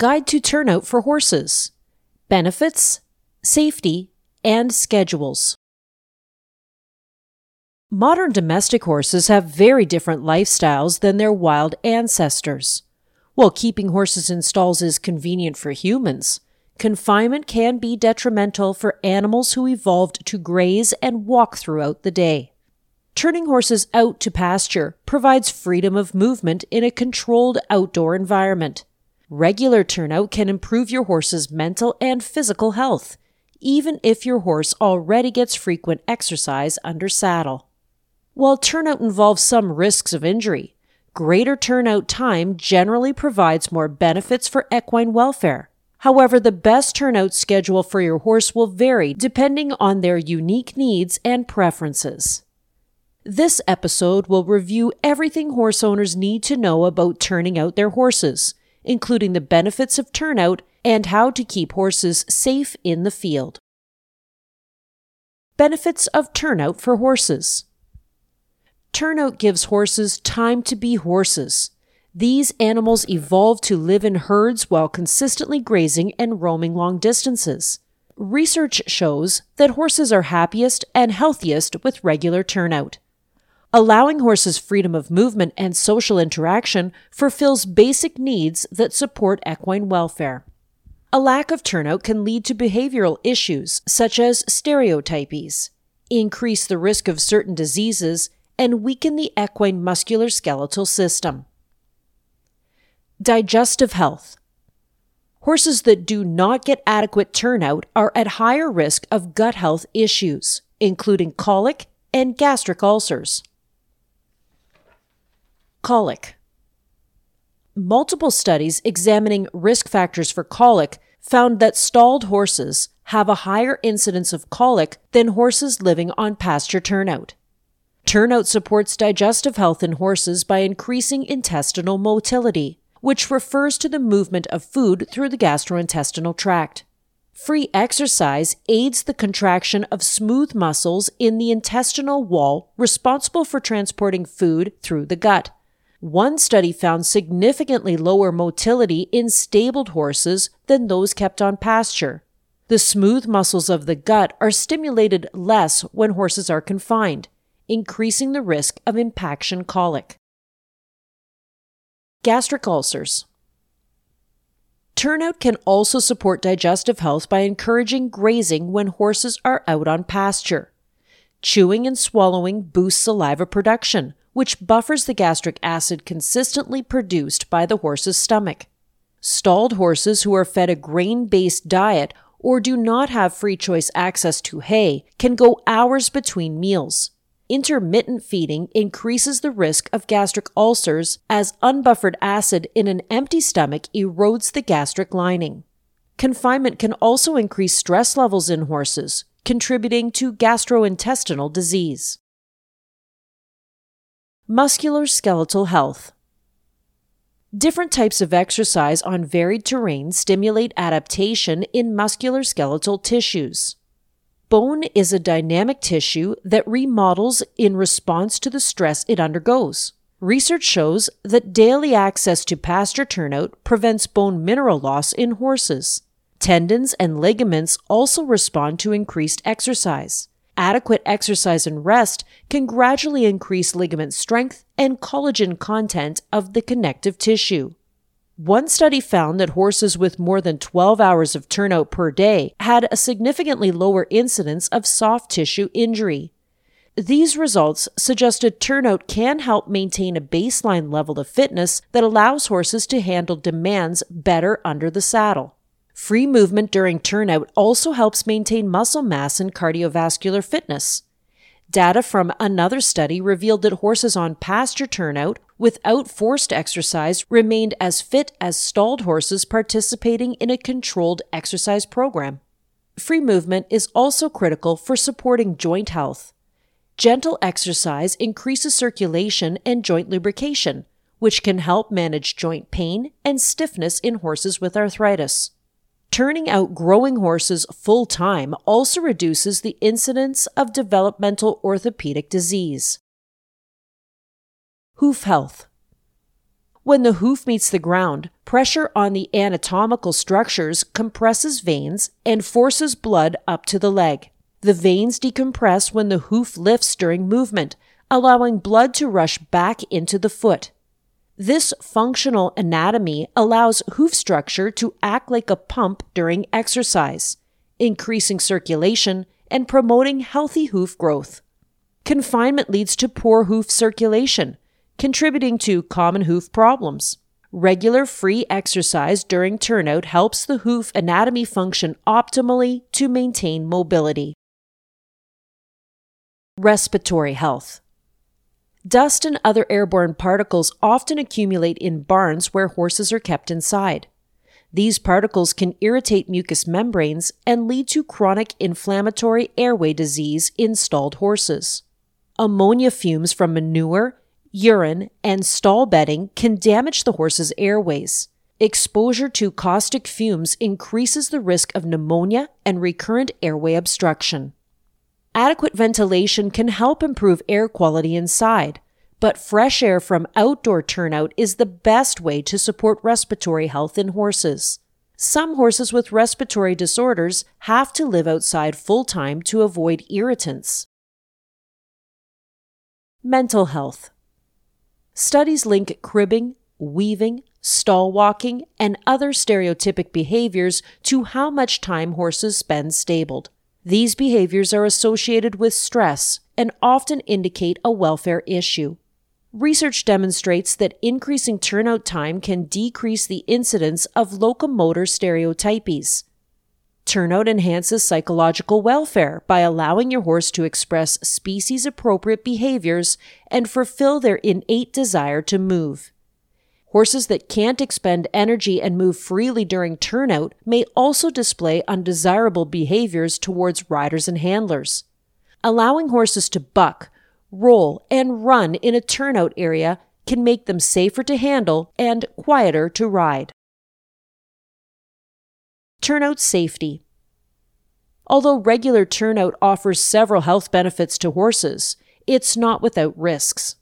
Guide to Turnout for Horses Benefits, Safety, and Schedules. Modern domestic horses have very different lifestyles than their wild ancestors. While keeping horses in stalls is convenient for humans, confinement can be detrimental for animals who evolved to graze and walk throughout the day. Turning horses out to pasture provides freedom of movement in a controlled outdoor environment. Regular turnout can improve your horse's mental and physical health, even if your horse already gets frequent exercise under saddle. While turnout involves some risks of injury, greater turnout time generally provides more benefits for equine welfare. However, the best turnout schedule for your horse will vary depending on their unique needs and preferences. This episode will review everything horse owners need to know about turning out their horses, including the benefits of turnout and how to keep horses safe in the field. Benefits of turnout for horses. Turnout gives horses time to be horses. These animals evolved to live in herds while consistently grazing and roaming long distances. Research shows that horses are happiest and healthiest with regular turnout. Allowing horses freedom of movement and social interaction fulfills basic needs that support equine welfare. A lack of turnout can lead to behavioral issues such as stereotypies, increase the risk of certain diseases, and weaken the equine musculoskeletal system. Digestive health. Horses that do not get adequate turnout are at higher risk of gut health issues, including colic and gastric ulcers. Colic. Multiple studies examining risk factors for colic found that stalled horses have a higher incidence of colic than horses living on pasture turnout. Turnout supports digestive health in horses by increasing intestinal motility, which refers to the movement of food through the gastrointestinal tract. Free exercise aids the contraction of smooth muscles in the intestinal wall responsible for transporting food through the gut. One study found significantly lower motility in stabled horses than those kept on pasture. The smooth muscles of the gut are stimulated less when horses are confined, increasing the risk of impaction colic. Gastric ulcers. Turnout can also support digestive health by encouraging grazing when horses are out on pasture. Chewing and swallowing boosts saliva production, which buffers the gastric acid consistently produced by the horse's stomach. Stalled horses who are fed a grain based diet or do not have free choice access to hay can go hours between meals intermittent feeding increases the risk of gastric ulcers as unbuffered acid in an empty stomach erodes the gastric lining. Confinement can also increase stress levels in horses, contributing to gastrointestinal disease. Musculoskeletal health. Different types of exercise on varied terrain stimulate adaptation in musculoskeletal tissues. Bone is a dynamic tissue that remodels in response to the stress it undergoes. Research shows that daily access to pasture turnout prevents bone mineral loss in horses. Tendons and ligaments also respond to increased exercise. Adequate exercise and rest can gradually increase ligament strength and collagen content of the connective tissue. One study found that horses with more than 12 hours of turnout per day had a significantly lower incidence of soft tissue injury. These results suggested turnout can help maintain a baseline level of fitness that allows horses to handle demands better under the saddle. Free movement during turnout also helps maintain muscle mass and cardiovascular fitness. Data from another study revealed that horses on pasture turnout without forced exercise remained as fit as stalled horses participating in a controlled exercise program. Free movement is also critical for supporting joint health. Gentle exercise increases circulation and joint lubrication, which can help manage joint pain and stiffness in horses with arthritis. Turning out growing horses full time also reduces the incidence of developmental orthopedic disease. Hoof health. When the hoof meets the ground, pressure on the anatomical structures compresses veins and forces blood up to the leg. The veins decompress when the hoof lifts during movement, allowing blood to rush back into the foot. This functional anatomy allows hoof structure to act like a pump during exercise, increasing circulation and promoting healthy hoof growth. Confinement leads to poor hoof circulation, contributing to common hoof problems. Regular free exercise during turnout helps the hoof anatomy function optimally to maintain mobility. Respiratory health. Dust and other airborne particles often accumulate in barns where horses are kept inside. These particles can irritate mucous membranes and lead to chronic inflammatory airway disease in stalled horses. Ammonia fumes from manure, urine, and stall bedding can damage the horse's airways. Exposure to caustic fumes increases the risk of pneumonia and recurrent airway obstruction. Adequate ventilation can help improve air quality inside, but fresh air from outdoor turnout is the best way to support respiratory health in horses. Some horses with respiratory disorders have to live outside full time to avoid irritants. Mental health. Studies link cribbing, weaving, stall walking, and other stereotypic behaviors to how much time horses spend stabled. These behaviors are associated with stress and often indicate a welfare issue. Research demonstrates that increasing turnout time can decrease the incidence of locomotor stereotypies. Turnout enhances psychological welfare by allowing your horse to express species appropriate behaviors and fulfill their innate desire to move. Horses that can't expend energy and move freely during turnout may also display undesirable behaviors towards riders and handlers. Allowing horses to buck, roll, and run in a turnout area can make them safer to handle and quieter to ride. Turnout safety. Although regular turnout offers several health benefits to horses, it's not without risks.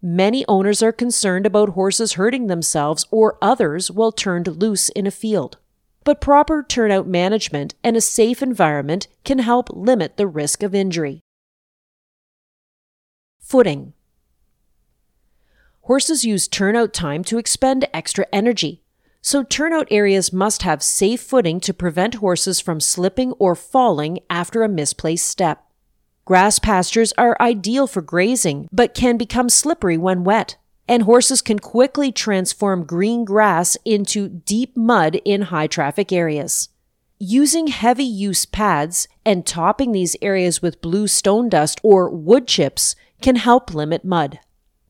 Many owners are concerned about horses hurting themselves or others while turned loose in a field. But proper turnout management and a safe environment can help limit the risk of injury. Footing Horses use turnout time to expend extra energy, so turnout areas must have safe footing to prevent horses from slipping or falling after a misplaced step. Grass pastures are ideal for grazing, but can become slippery when wet, and horses can quickly transform green grass into deep mud in high traffic areas. Using heavy use pads and topping these areas with blue stone dust or wood chips can help limit mud.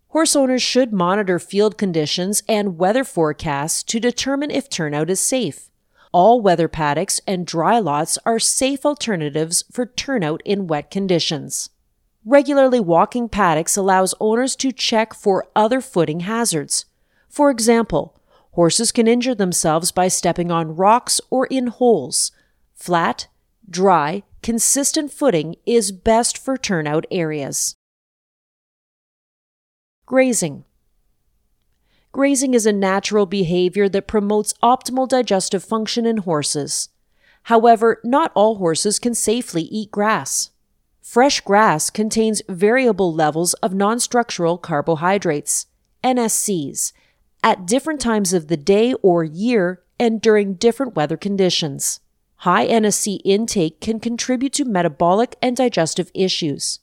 Horse owners should monitor field conditions and weather forecasts to determine if turnout is safe. All weather paddocks and dry lots are safe alternatives for turnout in wet conditions. Regularly walking paddocks allows owners to check for other footing hazards. For example, horses can injure themselves by stepping on rocks or in holes. Flat, dry, consistent footing is best for turnout areas. Grazing. Grazing is a natural behavior that promotes optimal digestive function in horses. However, not all horses can safely eat grass. Fresh grass contains variable levels of non structural carbohydrates, NSCs, at different times of the day or year and during different weather conditions. High NSC intake can contribute to metabolic and digestive issues.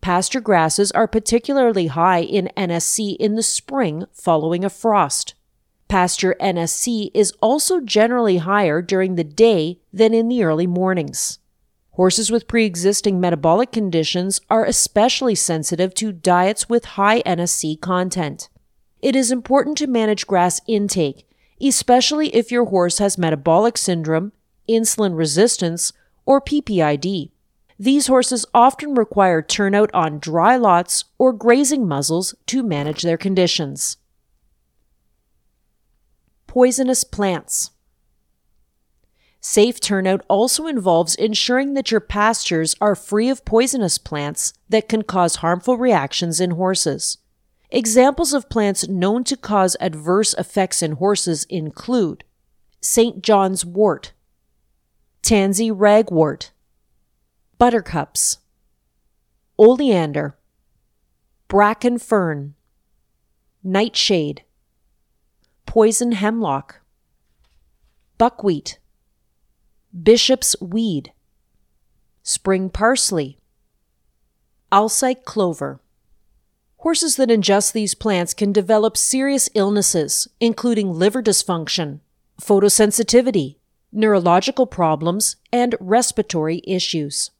Pasture grasses are particularly high in NSC in the spring following a frost. Pasture NSC is also generally higher during the day than in the early mornings. Horses with pre existing metabolic conditions are especially sensitive to diets with high NSC content. It is important to manage grass intake, especially if your horse has metabolic syndrome, insulin resistance, or PPID. These horses often require turnout on dry lots or grazing muzzles to manage their conditions. Poisonous plants. Safe turnout also involves ensuring that your pastures are free of poisonous plants that can cause harmful reactions in horses. Examples of plants known to cause adverse effects in horses include St. John's wort, tansy ragwort, buttercups, oleander, bracken fern, nightshade, poison hemlock, buckwheat, bishop's weed, spring parsley, Alsike clover. Horses that ingest these plants can develop serious illnesses, including liver dysfunction, photosensitivity, neurological problems, and respiratory issues.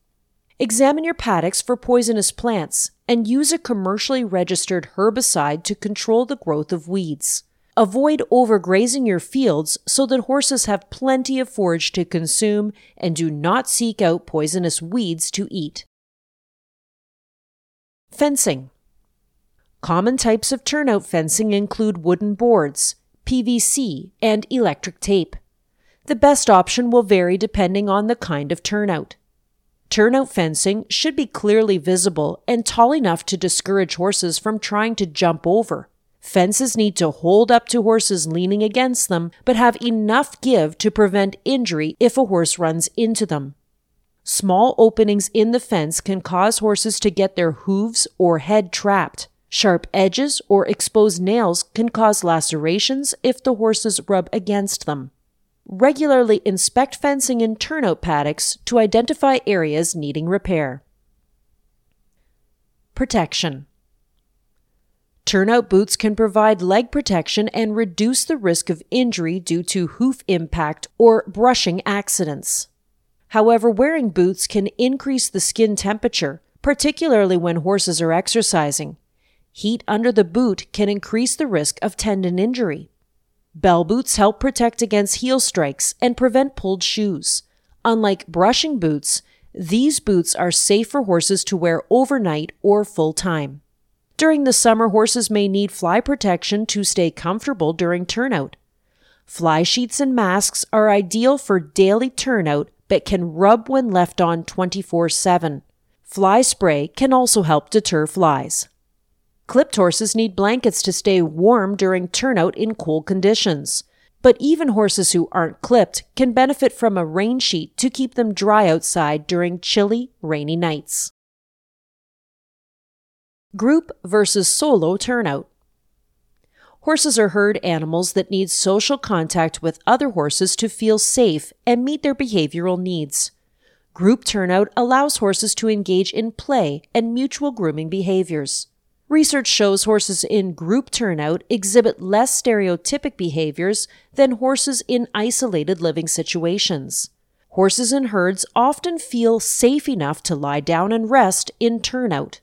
Examine your paddocks for poisonous plants and use a commercially registered herbicide to control the growth of weeds. Avoid overgrazing your fields so that horses have plenty of forage to consume and do not seek out poisonous weeds to eat. Fencing. Common types of turnout fencing include wooden boards, PVC, and electric tape. The best option will vary depending on the kind of turnout. Turnout fencing should be clearly visible and tall enough to discourage horses from trying to jump over. Fences need to hold up to horses leaning against them, but have enough give to prevent injury if a horse runs into them. Small openings in the fence can cause horses to get their hooves or head trapped. Sharp edges or exposed nails can cause lacerations if the horses rub against them. Regularly inspect fencing in turnout paddocks to identify areas needing repair. Protection Turnout boots can provide leg protection and reduce the risk of injury due to hoof impact or brushing accidents. However, wearing boots can increase the skin temperature, particularly when horses are exercising. Heat under the boot can increase the risk of tendon injury. Bell boots help protect against heel strikes and prevent pulled shoes. Unlike brushing boots, these boots are safe for horses to wear overnight or full time. During the summer, horses may need fly protection to stay comfortable during turnout. Fly sheets and masks are ideal for daily turnout but can rub when left on 24 7. Fly spray can also help deter flies. Clipped horses need blankets to stay warm during turnout in cool conditions. But even horses who aren't clipped can benefit from a rain sheet to keep them dry outside during chilly, rainy nights. Group versus solo turnout. Horses are herd animals that need social contact with other horses to feel safe and meet their behavioral needs. Group turnout allows horses to engage in play and mutual grooming behaviors. Research shows horses in group turnout exhibit less stereotypic behaviors than horses in isolated living situations. Horses in herds often feel safe enough to lie down and rest in turnout.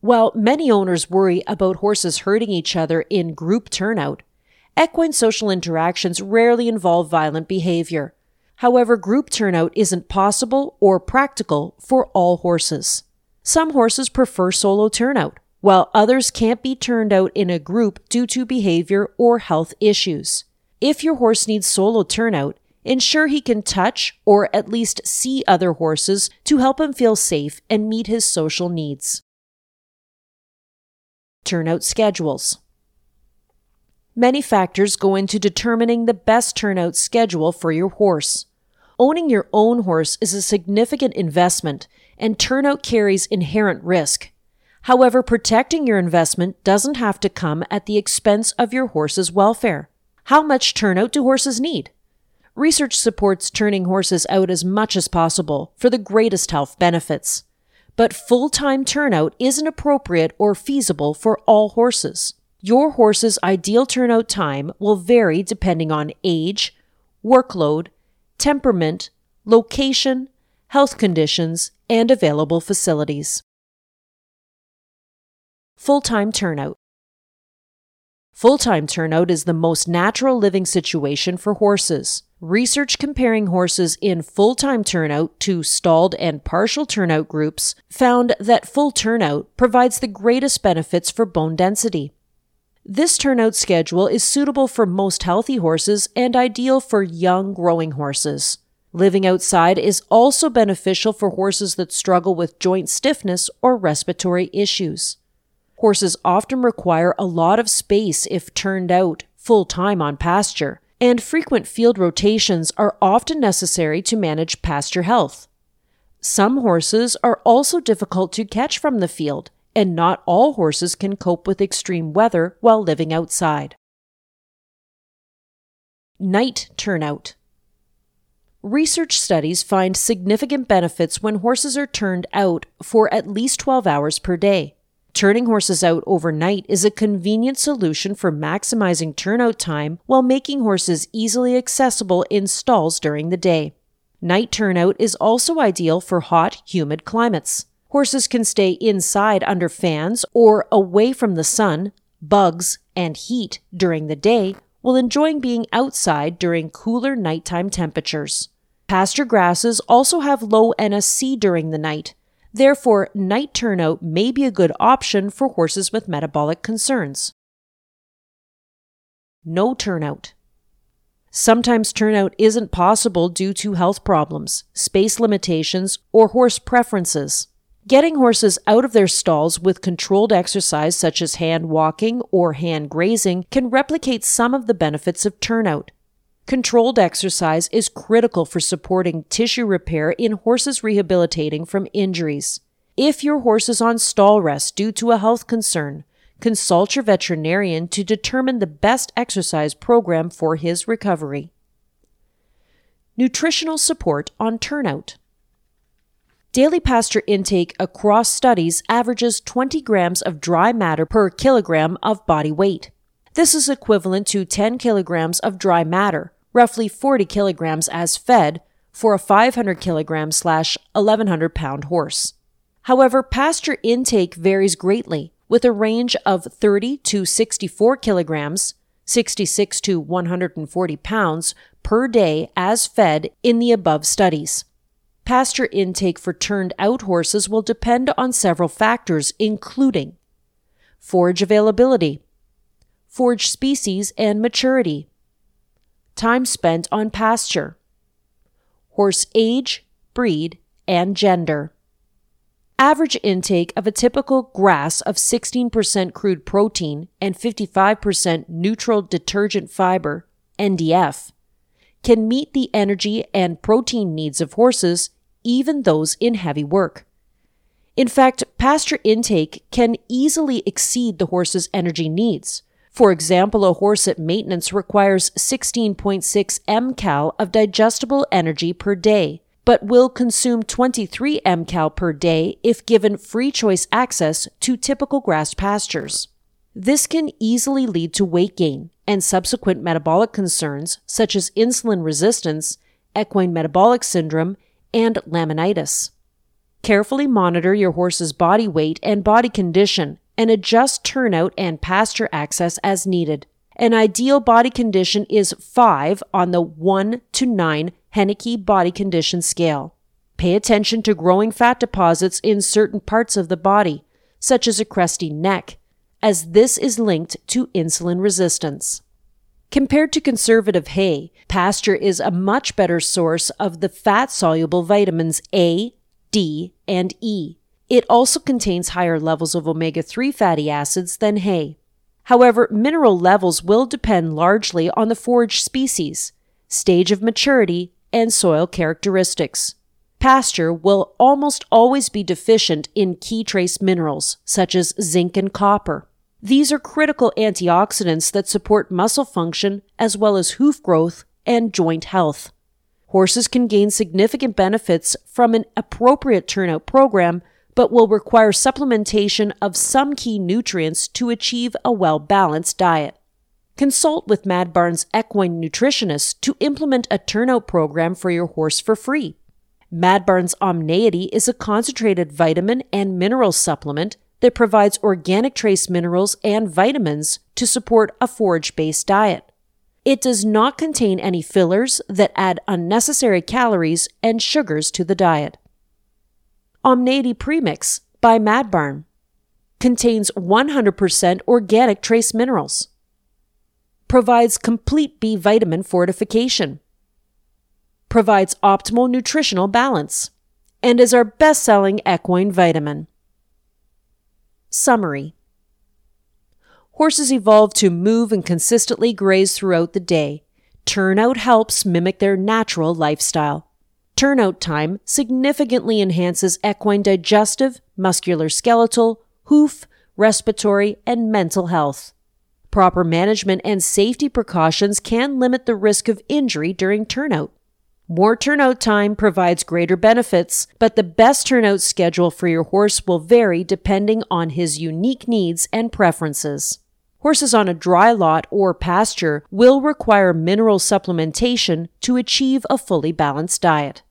While many owners worry about horses hurting each other in group turnout, equine social interactions rarely involve violent behavior. However, group turnout isn't possible or practical for all horses. Some horses prefer solo turnout while others can't be turned out in a group due to behavior or health issues. If your horse needs solo turnout, ensure he can touch or at least see other horses to help him feel safe and meet his social needs. Turnout schedules. Many factors go into determining the best turnout schedule for your horse. Owning your own horse is a significant investment, and turnout carries inherent risk. However, protecting your investment doesn't have to come at the expense of your horse's welfare. How much turnout do horses need? Research supports turning horses out as much as possible for the greatest health benefits. But full time turnout isn't appropriate or feasible for all horses. Your horse's ideal turnout time will vary depending on age, workload, temperament, location, health conditions, and available facilities. Full time turnout. Full time turnout is the most natural living situation for horses. Research comparing horses in full time turnout to stalled and partial turnout groups found that full turnout provides the greatest benefits for bone density. This turnout schedule is suitable for most healthy horses and ideal for young growing horses. Living outside is also beneficial for horses that struggle with joint stiffness or respiratory issues. Horses often require a lot of space if turned out full time on pasture, and frequent field rotations are often necessary to manage pasture health. Some horses are also difficult to catch from the field, and not all horses can cope with extreme weather while living outside. Night turnout. Research studies find significant benefits when horses are turned out for at least 12 hours per day. Turning horses out overnight is a convenient solution for maximizing turnout time while making horses easily accessible in stalls during the day. Night turnout is also ideal for hot, humid climates. Horses can stay inside under fans or away from the sun, bugs, and heat during the day while enjoying being outside during cooler nighttime temperatures. Pasture grasses also have low NSC during the night. Therefore, night turnout may be a good option for horses with metabolic concerns. No turnout. Sometimes turnout isn't possible due to health problems, space limitations, or horse preferences. Getting horses out of their stalls with controlled exercise such as hand walking or hand grazing can replicate some of the benefits of turnout. Controlled exercise is critical for supporting tissue repair in horses rehabilitating from injuries. If your horse is on stall rest due to a health concern, consult your veterinarian to determine the best exercise program for his recovery. Nutritional support on turnout. Daily pasture intake across studies averages 20 grams of dry matter per kilogram of body weight. This is equivalent to 10 kilograms of dry matter, roughly 40 kilograms as fed, for a 500 kilogram slash 1100 pound horse. However, pasture intake varies greatly, with a range of 30 to 64 kilograms, 66 to 140 pounds per day as fed in the above studies. Pasture intake for turned out horses will depend on several factors, including forage availability, forage species and maturity, time spent on pasture, horse age, breed, and gender. Average intake of a typical grass of 16% crude protein and 55% neutral detergent fiber, NDF, can meet the energy and protein needs of horses, even those in heavy work. In fact, pasture intake can easily exceed the horse's energy needs. For example, a horse at maintenance requires 16.6 mcal of digestible energy per day, but will consume 23 mcal per day if given free choice access to typical grass pastures. This can easily lead to weight gain and subsequent metabolic concerns such as insulin resistance, equine metabolic syndrome, and laminitis. Carefully monitor your horse's body weight and body condition and adjust turnout and pasture access as needed. An ideal body condition is 5 on the 1 to 9 Henneke body condition scale. Pay attention to growing fat deposits in certain parts of the body, such as a cresty neck, as this is linked to insulin resistance. Compared to conservative hay, pasture is a much better source of the fat soluble vitamins A, D, and E. It also contains higher levels of omega 3 fatty acids than hay. However, mineral levels will depend largely on the forage species, stage of maturity, and soil characteristics. Pasture will almost always be deficient in key trace minerals, such as zinc and copper. These are critical antioxidants that support muscle function as well as hoof growth and joint health. Horses can gain significant benefits from an appropriate turnout program, but will require supplementation of some key nutrients to achieve a well balanced diet. Consult with Mad Barn's equine nutritionist to implement a turnout program for your horse for free. Mad Barn's Omneity is a concentrated vitamin and mineral supplement that provides organic trace minerals and vitamins to support a forage based diet. It does not contain any fillers that add unnecessary calories and sugars to the diet. Omneity Premix by Mad Barn contains 100% organic trace minerals provides complete B vitamin fortification, provides optimal nutritional balance, and is our best selling equine vitamin. Summary Horses evolve to move and consistently graze throughout the day. Turnout helps mimic their natural lifestyle. Turnout time significantly enhances equine digestive, muscular skeletal, hoof, respiratory, and mental health. Proper management and safety precautions can limit the risk of injury during turnout. More turnout time provides greater benefits, but the best turnout schedule for your horse will vary depending on his unique needs and preferences. Horses on a dry lot or pasture will require mineral supplementation to achieve a fully balanced diet.